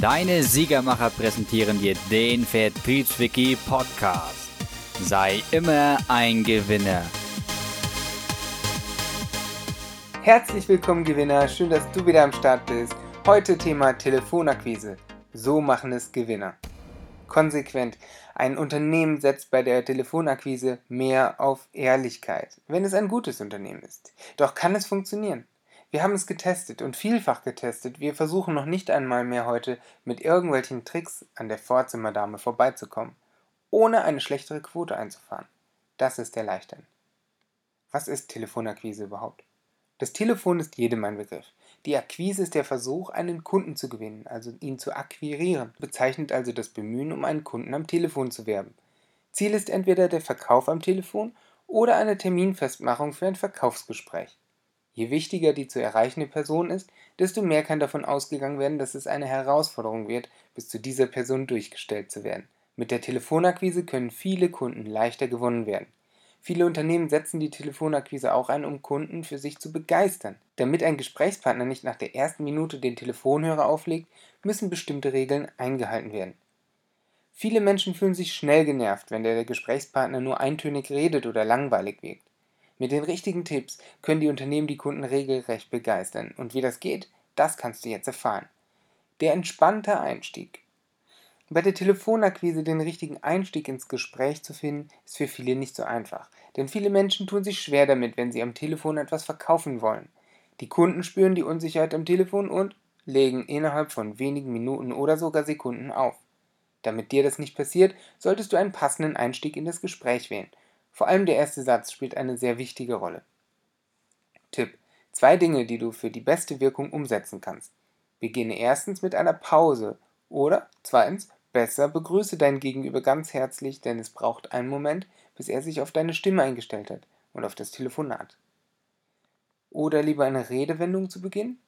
Deine Siegermacher präsentieren dir den Vertriebswiki Podcast. Sei immer ein Gewinner. Herzlich willkommen Gewinner, schön, dass du wieder am Start bist. Heute Thema Telefonakquise. So machen es Gewinner. Konsequent. Ein Unternehmen setzt bei der Telefonakquise mehr auf Ehrlichkeit, wenn es ein gutes Unternehmen ist. Doch kann es funktionieren? Wir haben es getestet und vielfach getestet. Wir versuchen noch nicht einmal mehr heute mit irgendwelchen Tricks an der Vorzimmerdame vorbeizukommen, ohne eine schlechtere Quote einzufahren. Das ist der Leichtern. Was ist Telefonakquise überhaupt? Das Telefon ist jedem ein Begriff. Die Akquise ist der Versuch, einen Kunden zu gewinnen, also ihn zu akquirieren, bezeichnet also das Bemühen, um einen Kunden am Telefon zu werben. Ziel ist entweder der Verkauf am Telefon oder eine Terminfestmachung für ein Verkaufsgespräch. Je wichtiger die zu erreichende Person ist, desto mehr kann davon ausgegangen werden, dass es eine Herausforderung wird, bis zu dieser Person durchgestellt zu werden. Mit der Telefonakquise können viele Kunden leichter gewonnen werden. Viele Unternehmen setzen die Telefonakquise auch ein, um Kunden für sich zu begeistern. Damit ein Gesprächspartner nicht nach der ersten Minute den Telefonhörer auflegt, müssen bestimmte Regeln eingehalten werden. Viele Menschen fühlen sich schnell genervt, wenn der Gesprächspartner nur eintönig redet oder langweilig wirkt. Mit den richtigen Tipps können die Unternehmen die Kunden regelrecht begeistern. Und wie das geht, das kannst du jetzt erfahren. Der entspannte Einstieg. Bei der Telefonakquise den richtigen Einstieg ins Gespräch zu finden, ist für viele nicht so einfach. Denn viele Menschen tun sich schwer damit, wenn sie am Telefon etwas verkaufen wollen. Die Kunden spüren die Unsicherheit am Telefon und legen innerhalb von wenigen Minuten oder sogar Sekunden auf. Damit dir das nicht passiert, solltest du einen passenden Einstieg in das Gespräch wählen vor allem der erste Satz spielt eine sehr wichtige Rolle. Tipp: Zwei Dinge, die du für die beste Wirkung umsetzen kannst. Beginne erstens mit einer Pause oder zweitens besser begrüße dein Gegenüber ganz herzlich, denn es braucht einen Moment, bis er sich auf deine Stimme eingestellt hat und auf das Telefonat. Oder lieber eine Redewendung zu Beginn?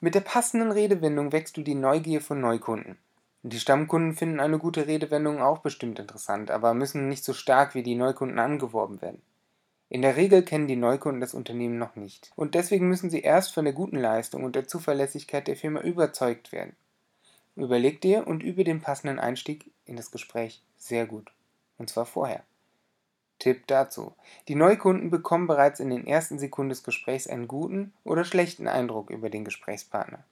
Mit der passenden Redewendung wächst du die Neugier von Neukunden. Die Stammkunden finden eine gute Redewendung auch bestimmt interessant, aber müssen nicht so stark wie die Neukunden angeworben werden. In der Regel kennen die Neukunden das Unternehmen noch nicht und deswegen müssen sie erst von der guten Leistung und der Zuverlässigkeit der Firma überzeugt werden. Überleg dir und übe den passenden Einstieg in das Gespräch sehr gut. Und zwar vorher. Tipp dazu. Die Neukunden bekommen bereits in den ersten Sekunden des Gesprächs einen guten oder schlechten Eindruck über den Gesprächspartner.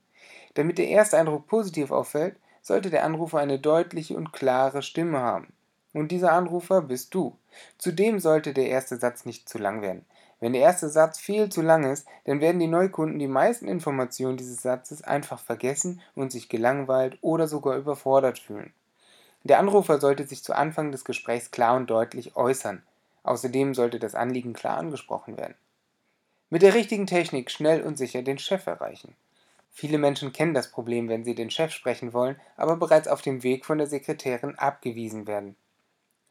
Damit der erste Eindruck positiv auffällt, sollte der Anrufer eine deutliche und klare Stimme haben. Und dieser Anrufer bist du. Zudem sollte der erste Satz nicht zu lang werden. Wenn der erste Satz viel zu lang ist, dann werden die Neukunden die meisten Informationen dieses Satzes einfach vergessen und sich gelangweilt oder sogar überfordert fühlen. Der Anrufer sollte sich zu Anfang des Gesprächs klar und deutlich äußern. Außerdem sollte das Anliegen klar angesprochen werden. Mit der richtigen Technik schnell und sicher den Chef erreichen. Viele Menschen kennen das Problem, wenn sie den Chef sprechen wollen, aber bereits auf dem Weg von der Sekretärin abgewiesen werden.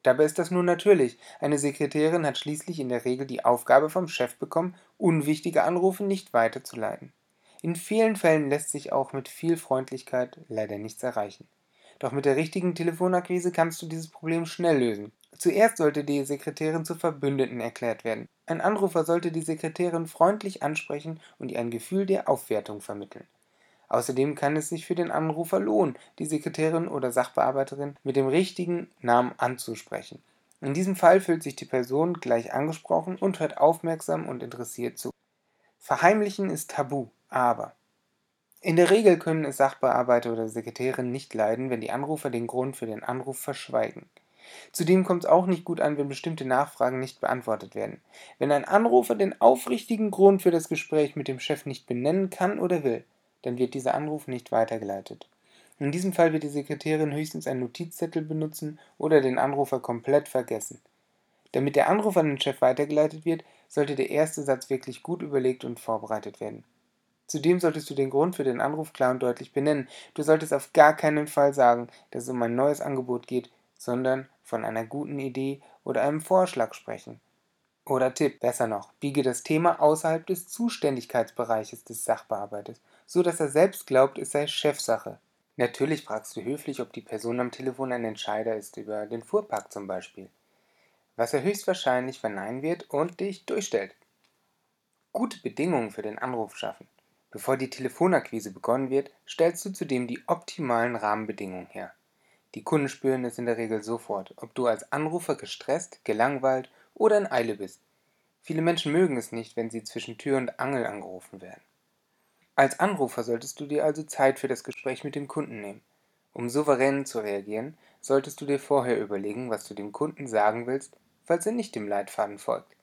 Dabei ist das nur natürlich. Eine Sekretärin hat schließlich in der Regel die Aufgabe vom Chef bekommen, unwichtige Anrufe nicht weiterzuleiten. In vielen Fällen lässt sich auch mit viel Freundlichkeit leider nichts erreichen. Doch mit der richtigen Telefonakquise kannst du dieses Problem schnell lösen. Zuerst sollte die Sekretärin zur Verbündeten erklärt werden. Ein Anrufer sollte die Sekretärin freundlich ansprechen und ihr ein Gefühl der Aufwertung vermitteln. Außerdem kann es sich für den Anrufer lohnen, die Sekretärin oder Sachbearbeiterin mit dem richtigen Namen anzusprechen. In diesem Fall fühlt sich die Person gleich angesprochen und hört aufmerksam und interessiert zu. Verheimlichen ist tabu, aber in der Regel können es Sachbearbeiter oder Sekretärinnen nicht leiden, wenn die Anrufer den Grund für den Anruf verschweigen. Zudem kommt es auch nicht gut an, wenn bestimmte Nachfragen nicht beantwortet werden. Wenn ein Anrufer den aufrichtigen Grund für das Gespräch mit dem Chef nicht benennen kann oder will, dann wird dieser Anruf nicht weitergeleitet. In diesem Fall wird die Sekretärin höchstens einen Notizzettel benutzen oder den Anrufer komplett vergessen. Damit der Anruf an den Chef weitergeleitet wird, sollte der erste Satz wirklich gut überlegt und vorbereitet werden. Zudem solltest du den Grund für den Anruf klar und deutlich benennen. Du solltest auf gar keinen Fall sagen, dass es um ein neues Angebot geht, sondern von einer guten Idee oder einem Vorschlag sprechen. Oder Tipp, besser noch, biege das Thema außerhalb des Zuständigkeitsbereiches des Sachbearbeiters so dass er selbst glaubt, es sei Chefsache. Natürlich fragst du höflich, ob die Person am Telefon ein Entscheider ist, über den Fuhrpark zum Beispiel. Was er höchstwahrscheinlich verneinen wird und dich durchstellt. Gute Bedingungen für den Anruf schaffen. Bevor die Telefonakquise begonnen wird, stellst du zudem die optimalen Rahmenbedingungen her. Die Kunden spüren es in der Regel sofort, ob du als Anrufer gestresst, gelangweilt oder in Eile bist. Viele Menschen mögen es nicht, wenn sie zwischen Tür und Angel angerufen werden. Als Anrufer solltest du dir also Zeit für das Gespräch mit dem Kunden nehmen. Um souverän zu reagieren, solltest du dir vorher überlegen, was du dem Kunden sagen willst, falls er nicht dem Leitfaden folgt.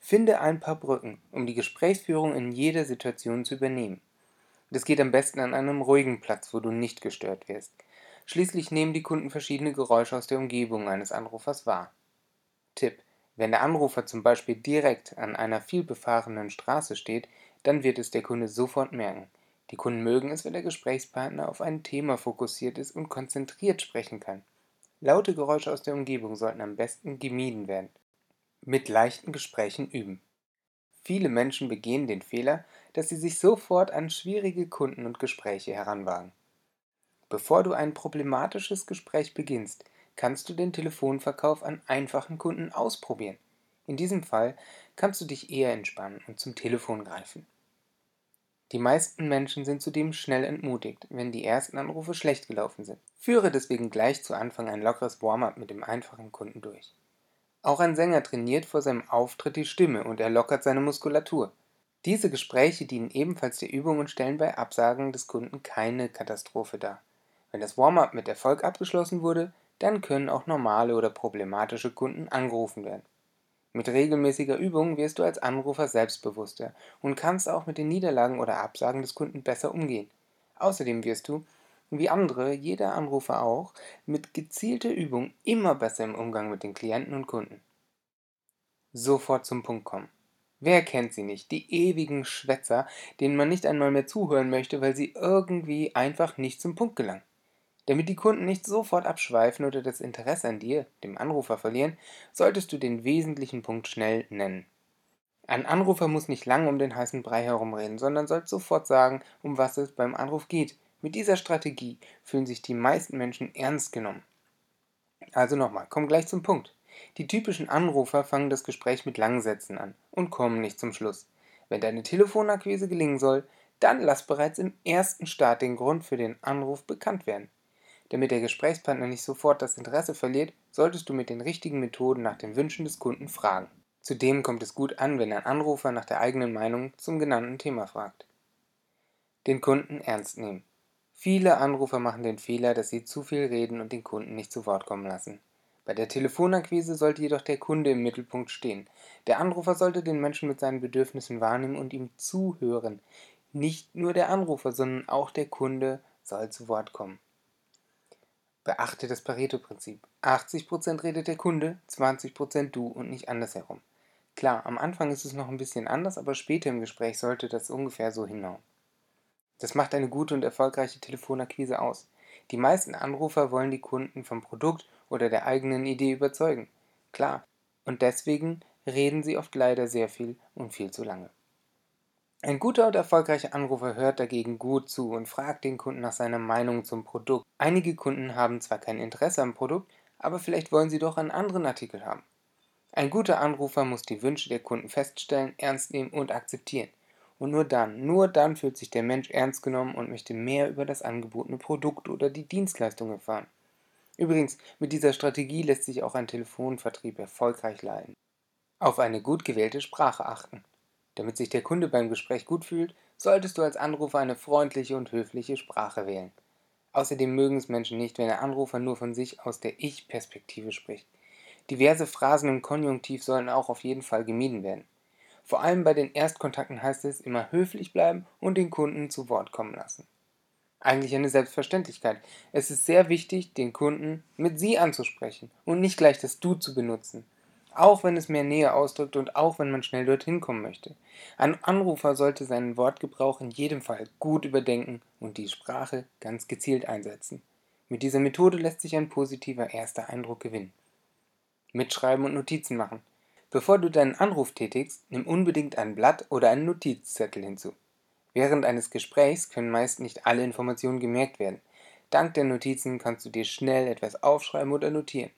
Finde ein paar Brücken, um die Gesprächsführung in jeder Situation zu übernehmen. Das geht am besten an einem ruhigen Platz, wo du nicht gestört wirst. Schließlich nehmen die Kunden verschiedene Geräusche aus der Umgebung eines Anrufers wahr. Tipp: Wenn der Anrufer zum Beispiel direkt an einer vielbefahrenen Straße steht, dann wird es der Kunde sofort merken. Die Kunden mögen es, wenn der Gesprächspartner auf ein Thema fokussiert ist und konzentriert sprechen kann. Laute Geräusche aus der Umgebung sollten am besten gemieden werden. Mit leichten Gesprächen üben. Viele Menschen begehen den Fehler, dass sie sich sofort an schwierige Kunden und Gespräche heranwagen. Bevor du ein problematisches Gespräch beginnst, kannst du den Telefonverkauf an einfachen Kunden ausprobieren. In diesem Fall kannst du dich eher entspannen und zum Telefon greifen. Die meisten Menschen sind zudem schnell entmutigt, wenn die ersten Anrufe schlecht gelaufen sind. Führe deswegen gleich zu Anfang ein lockeres Warm-up mit dem einfachen Kunden durch. Auch ein Sänger trainiert vor seinem Auftritt die Stimme und er lockert seine Muskulatur. Diese Gespräche dienen ebenfalls der Übung und stellen bei Absagen des Kunden keine Katastrophe dar. Wenn das Warm-up mit Erfolg abgeschlossen wurde, dann können auch normale oder problematische Kunden angerufen werden. Mit regelmäßiger Übung wirst du als Anrufer selbstbewusster und kannst auch mit den Niederlagen oder Absagen des Kunden besser umgehen. Außerdem wirst du, wie andere, jeder Anrufer auch, mit gezielter Übung immer besser im Umgang mit den Klienten und Kunden. Sofort zum Punkt kommen. Wer kennt sie nicht? Die ewigen Schwätzer, denen man nicht einmal mehr zuhören möchte, weil sie irgendwie einfach nicht zum Punkt gelangen. Damit die Kunden nicht sofort abschweifen oder das Interesse an dir, dem Anrufer, verlieren, solltest du den wesentlichen Punkt schnell nennen. Ein Anrufer muss nicht lange um den heißen Brei herumreden, sondern soll sofort sagen, um was es beim Anruf geht. Mit dieser Strategie fühlen sich die meisten Menschen ernst genommen. Also nochmal, komm gleich zum Punkt. Die typischen Anrufer fangen das Gespräch mit langen Sätzen an und kommen nicht zum Schluss. Wenn deine Telefonakquise gelingen soll, dann lass bereits im ersten Start den Grund für den Anruf bekannt werden. Damit der Gesprächspartner nicht sofort das Interesse verliert, solltest du mit den richtigen Methoden nach den Wünschen des Kunden fragen. Zudem kommt es gut an, wenn ein Anrufer nach der eigenen Meinung zum genannten Thema fragt. Den Kunden ernst nehmen. Viele Anrufer machen den Fehler, dass sie zu viel reden und den Kunden nicht zu Wort kommen lassen. Bei der Telefonakquise sollte jedoch der Kunde im Mittelpunkt stehen. Der Anrufer sollte den Menschen mit seinen Bedürfnissen wahrnehmen und ihm zuhören. Nicht nur der Anrufer, sondern auch der Kunde soll zu Wort kommen. Beachte das Pareto-Prinzip. 80% redet der Kunde, 20% du und nicht andersherum. Klar, am Anfang ist es noch ein bisschen anders, aber später im Gespräch sollte das ungefähr so hinhauen. Das macht eine gute und erfolgreiche Telefonakquise aus. Die meisten Anrufer wollen die Kunden vom Produkt oder der eigenen Idee überzeugen. Klar. Und deswegen reden sie oft leider sehr viel und viel zu lange. Ein guter und erfolgreicher Anrufer hört dagegen gut zu und fragt den Kunden nach seiner Meinung zum Produkt. Einige Kunden haben zwar kein Interesse am Produkt, aber vielleicht wollen sie doch einen anderen Artikel haben. Ein guter Anrufer muss die Wünsche der Kunden feststellen, ernst nehmen und akzeptieren. Und nur dann, nur dann fühlt sich der Mensch ernst genommen und möchte mehr über das angebotene Produkt oder die Dienstleistung erfahren. Übrigens, mit dieser Strategie lässt sich auch ein Telefonvertrieb erfolgreich leiten. Auf eine gut gewählte Sprache achten. Damit sich der Kunde beim Gespräch gut fühlt, solltest du als Anrufer eine freundliche und höfliche Sprache wählen. Außerdem mögen es Menschen nicht, wenn der Anrufer nur von sich aus der Ich-Perspektive spricht. Diverse Phrasen im Konjunktiv sollen auch auf jeden Fall gemieden werden. Vor allem bei den Erstkontakten heißt es immer höflich bleiben und den Kunden zu Wort kommen lassen. Eigentlich eine Selbstverständlichkeit. Es ist sehr wichtig, den Kunden mit Sie anzusprechen und nicht gleich das Du zu benutzen. Auch wenn es mehr Nähe ausdrückt und auch wenn man schnell dorthin kommen möchte. Ein Anrufer sollte seinen Wortgebrauch in jedem Fall gut überdenken und die Sprache ganz gezielt einsetzen. Mit dieser Methode lässt sich ein positiver erster Eindruck gewinnen. Mitschreiben und Notizen machen. Bevor du deinen Anruf tätigst, nimm unbedingt ein Blatt oder einen Notizzettel hinzu. Während eines Gesprächs können meist nicht alle Informationen gemerkt werden. Dank der Notizen kannst du dir schnell etwas aufschreiben oder notieren.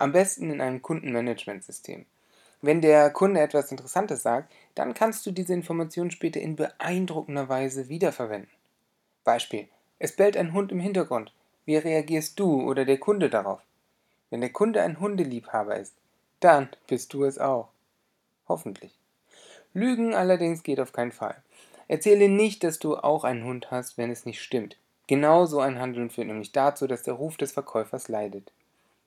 Am besten in einem Kundenmanagementsystem. Wenn der Kunde etwas Interessantes sagt, dann kannst du diese Information später in beeindruckender Weise wiederverwenden. Beispiel: Es bellt ein Hund im Hintergrund. Wie reagierst du oder der Kunde darauf? Wenn der Kunde ein Hundeliebhaber ist, dann bist du es auch. Hoffentlich. Lügen allerdings geht auf keinen Fall. Erzähle nicht, dass du auch einen Hund hast, wenn es nicht stimmt. Genau so ein Handeln führt nämlich dazu, dass der Ruf des Verkäufers leidet.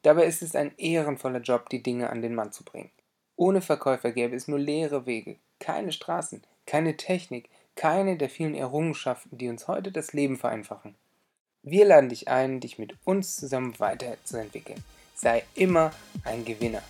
Dabei ist es ein ehrenvoller Job, die Dinge an den Mann zu bringen. Ohne Verkäufer gäbe es nur leere Wege, keine Straßen, keine Technik, keine der vielen Errungenschaften, die uns heute das Leben vereinfachen. Wir laden dich ein, dich mit uns zusammen weiterzuentwickeln. Sei immer ein Gewinner.